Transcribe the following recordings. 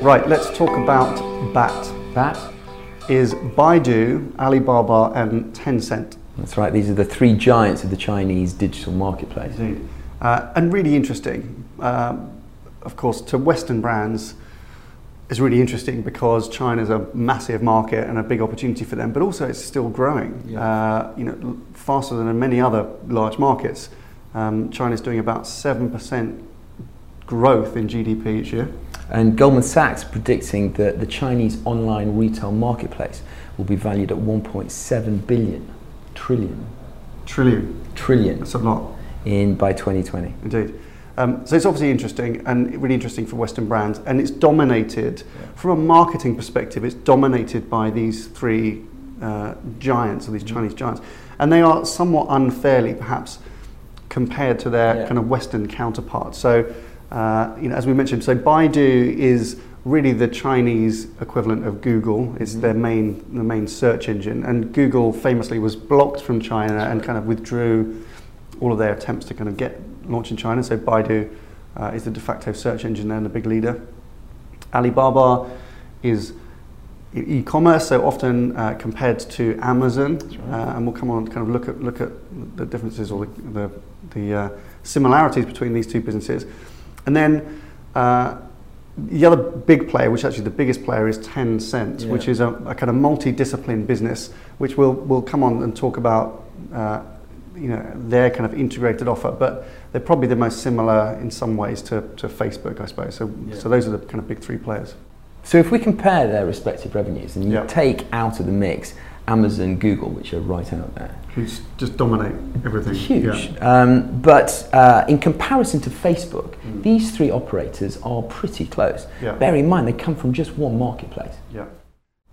Right, let's talk about BAT. BAT? Is Baidu, Alibaba, and Tencent. That's right, these are the three giants of the Chinese digital marketplace. Indeed. Uh, and really interesting. Um, of course, to Western brands, is really interesting because China is a massive market and a big opportunity for them, but also it's still growing. Yeah. Uh, you know, faster than in many other large markets. Um, China is doing about seven percent growth in GDP each year. And Goldman Sachs predicting that the Chinese online retail marketplace will be valued at 1.7 billion trillion. Trillion. Trillion. That's a lot. In by 2020. Indeed. Um, so it's obviously interesting and really interesting for Western brands, and it's dominated from a marketing perspective. It's dominated by these three uh, giants, or these mm-hmm. Chinese giants, and they are somewhat unfairly, perhaps, compared to their yeah. kind of Western counterparts. So, uh, you know, as we mentioned, so Baidu is really the Chinese equivalent of Google. It's mm-hmm. their main the main search engine, and Google famously was blocked from China and kind of withdrew all of their attempts to kind of get launch in China. So Baidu uh, is the de facto search engine there and the big leader. Alibaba is e-commerce, so often uh, compared to Amazon, right. uh, and we'll come on and kind of look at look at the differences or the the, the uh, similarities between these two businesses, and then. Uh, the other big player, which actually the biggest player, is Tencent, yeah. which is a, a, kind of multi-discipline business, which we'll we'll come on and talk about uh, you know, their kind of integrated offer, but they're probably the most similar in some ways to, to Facebook, I suppose. So, yeah. so those are the kind of big three players. So if we compare their respective revenues and you yeah. take out of the mix Amazon, Google, which are right out there. Who's just dominate everything. Huge. Yeah. Um, but uh, in comparison to Facebook, mm. these three operators are pretty close. Yeah. Bear in mind, they come from just one marketplace. Yeah.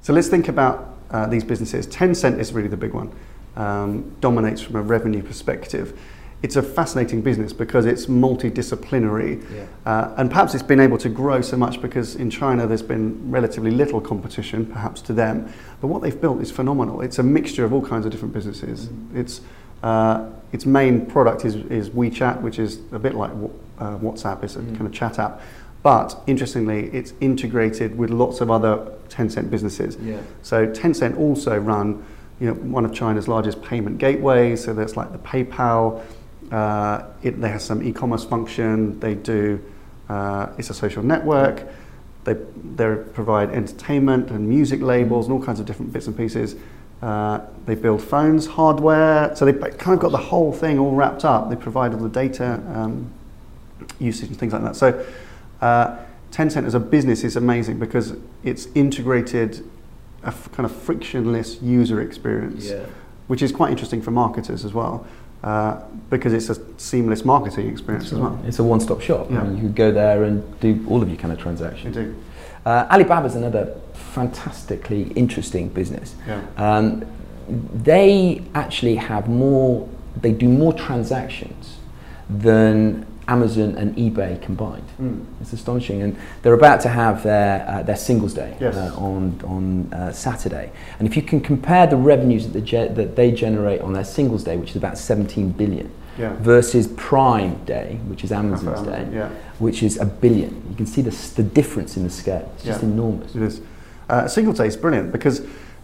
So let's think about uh, these businesses. Tencent is really the big one um, dominates from a revenue perspective. It's a fascinating business because it's multidisciplinary, yeah. uh, and perhaps it's been able to grow so much because in China there's been relatively little competition, perhaps to them. But what they've built is phenomenal. It's a mixture of all kinds of different businesses. Mm-hmm. It's uh, its main product is, is WeChat, which is a bit like uh, WhatsApp. It's a mm. kind of chat app. But interestingly, it's integrated with lots of other Tencent businesses. Yeah. So Tencent also run you know, one of China's largest payment gateways. So there's like the PayPal. Uh, it, they have some e-commerce function. They do. Uh, it's a social network. They they provide entertainment and music labels and all kinds of different bits and pieces. Uh, they build phones, hardware. So they kind of got the whole thing all wrapped up. They provide all the data um, usage and things like that. So. Uh, Tencent as a business is amazing because it's integrated a f- kind of frictionless user experience, yeah. which is quite interesting for marketers as well. Uh, because it's a seamless marketing experience as well. It's a one-stop shop. Yeah. I mean, you can go there and do all of your kind of transactions. You do. Uh, Alibaba is another fantastically interesting business. Yeah. Um, they actually have more. They do more transactions than Amazon and eBay combined. Mm. It's astonishing, and they're about to have their uh, their Singles Day yes. uh, on on uh, Saturday. And if you can compare the revenues that, the ge- that they generate on their Singles Day, which is about 17 billion, yeah. versus Prime Day, which is Amazon's Day, yeah. which is a billion, you can see the the difference in the scale. It's just yeah. enormous. It is. Uh, Singles Day is brilliant because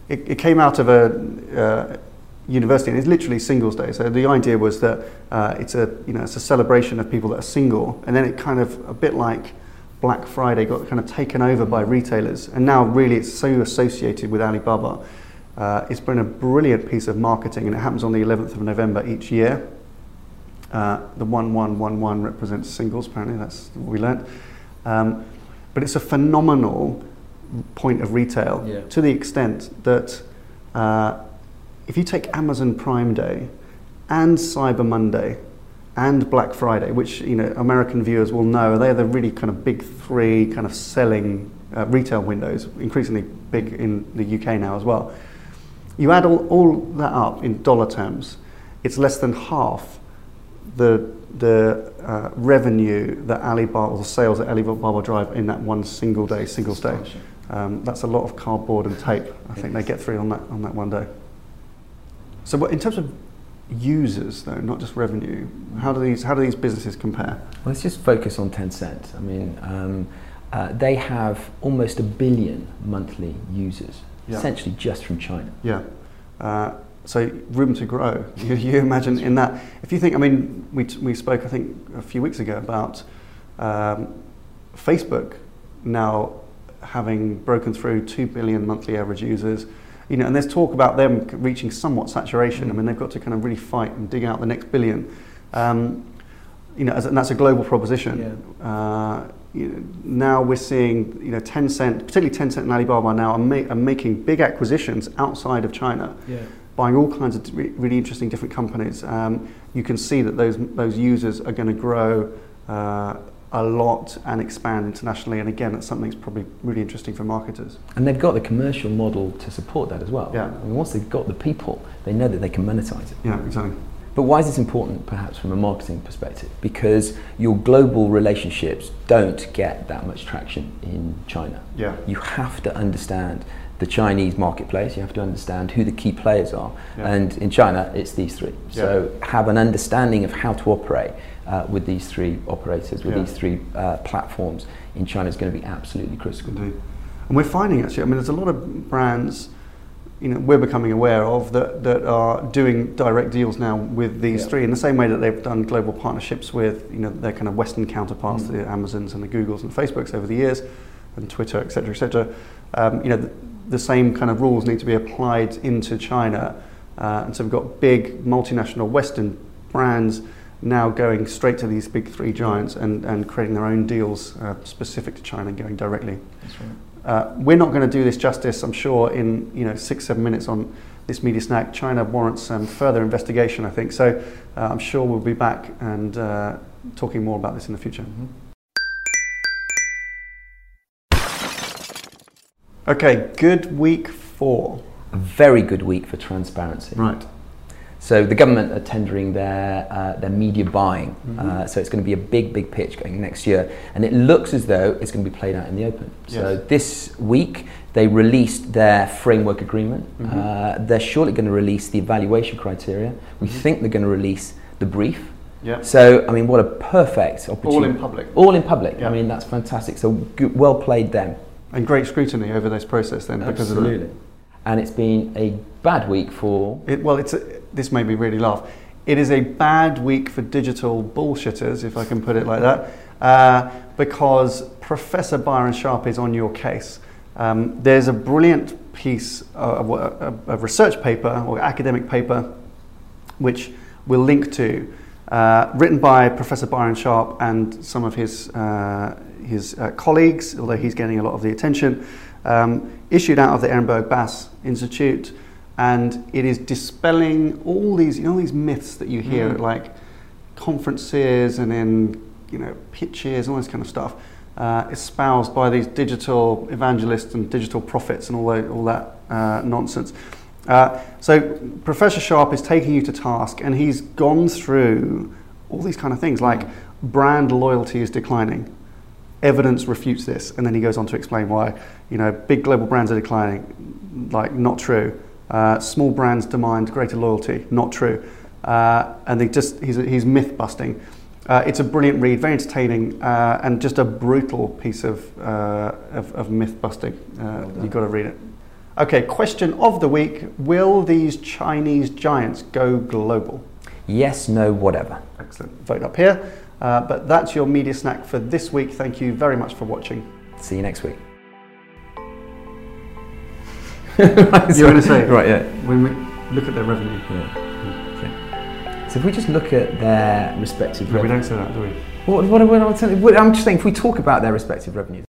it, it came out of a uh, university, and it's literally Singles Day. So the idea was that uh, it's a you know it's a celebration of people that are single, and then it kind of a bit like Black Friday got kind of taken over by retailers, and now really it's so associated with Alibaba. Uh, it's been a brilliant piece of marketing, and it happens on the 11th of November each year. Uh, the 1111 represents singles, apparently, that's what we learned. Um, but it's a phenomenal point of retail yeah. to the extent that uh, if you take Amazon Prime Day and Cyber Monday and Black Friday, which you know American viewers will know, they're the really kind of big three kind of selling uh, retail windows, increasingly big in the UK now as well. You add all, all that up in dollar terms, it's less than half the the uh, revenue that Alibaba or sales that Alibaba drive in that one single day, single day. Um, that's a lot of cardboard and tape. I think they get through on that on that one day. So, in terms of users, though, not just revenue, how do these how do these businesses compare? Well, let's just focus on Tencent. I mean, um, uh, they have almost a billion monthly users, Yeah. essentially just from China. Yeah. Uh, so room to grow. You, you imagine in that. If you think, I mean, we, t- we spoke, I think, a few weeks ago about um, Facebook now having broken through 2 billion monthly average users. You know, and there's talk about them reaching somewhat saturation. I mean, they've got to kind of really fight and dig out the next billion. Um, you know, as, and that's a global proposition. Uh, you know, now we're seeing, you know, Tencent, particularly Tencent and Alibaba now are, ma- are making big acquisitions outside of China Yeah. buying all kinds of re- really interesting different companies. Um, you can see that those those users are going to grow uh, a lot and expand internationally. And again, that's something that's probably really interesting for marketers. And they've got the commercial model to support that as well. Yeah. I mean, once they've got the people, they know that they can monetize it. Yeah, exactly. But why is this important, perhaps, from a marketing perspective? Because your global relationships don't get that much traction in China. Yeah. You have to understand the Chinese marketplace, you have to understand who the key players are. Yeah. And in China, it's these three. So have an understanding of how to operate uh, with these three operators, with Yeah. these three uh, platforms in China is going to be absolutely critical. Indeed. And we're finding actually, I mean, there's a lot of brands, you know, we're becoming aware of that, that are doing direct deals now with these Yeah. three in the same way that they've done global partnerships with, you know, their kind of Western counterparts, Mm. the Amazons and the Googles and the Facebooks over the years, and Twitter, et cetera, et cetera. Um, you know, the, same kind of rules need to be applied into China. Uh, and so we've got big multinational Western brands now going straight to these big three giants and, and creating their own deals uh, specific to China and going directly. That's right. Uh, we're not going to do this justice, I'm sure, in you know six, seven minutes on this media snack. China warrants um, further investigation, I think. So uh, I'm sure we'll be back and uh, talking more about this in the future. Okay, good week four. A very good week for transparency. Right. So the government are tendering their uh, their media buying. Mm-hmm. Uh, so it's going to be a big, big pitch going next year, and it looks as though it's going to be played out in the open. So Yes. this week they released their framework agreement. Mm-hmm. Uh, they're surely going to release the evaluation criteria. We think they're going to release the brief. Yeah. So I mean, what a perfect opportunity! All in public. All in public. Yeah. I mean, that's fantastic. So good, well played them. And great scrutiny over this process then because of. Absolutely. And it's been a bad week for It, well, it's a, this made me really laugh. It is a bad week for digital bullshitters, if I can put it like that, uh, because Professor Byron Sharp is on your case. Um, there's a brilliant piece of, of research paper or academic paper, which we'll link to, uh, written by Professor Byron Sharp and some of his uh, his uh, colleagues, although he's getting a lot of the attention, um, issued out of the Ehrenberg Bass Institute, and it is dispelling all these you know these myths that you hear Mm. at like conferences and in you know pitches all this kind of stuff. Uh, espoused by these digital evangelists and digital prophets and all that, all that uh, nonsense. Uh, so Professor Sharp is taking you to task, and he's gone through all these kind of things like brand loyalty is declining. Evidence refutes this, and then he goes on to explain why you know big global brands are declining. Like not true. Uh, small brands demand greater loyalty. Not true. Uh, and they just he's, he's myth busting. Uh, it's a brilliant read, very entertaining, uh, and just a brutal piece of, uh, of, of myth busting. Uh, you've got to read it. Okay, question of the week Will these Chinese giants go global? yes, no, whatever. Excellent. Vote up here. Uh, but that's your media snack for this week. Thank you very much for watching. See you next week. You're going to say, right? Yeah. when we look at their revenue. yeah. So if we just look at their respective No, we don't say that, do we? what, what, what, what, I'm just saying, if we talk about their respective revenues.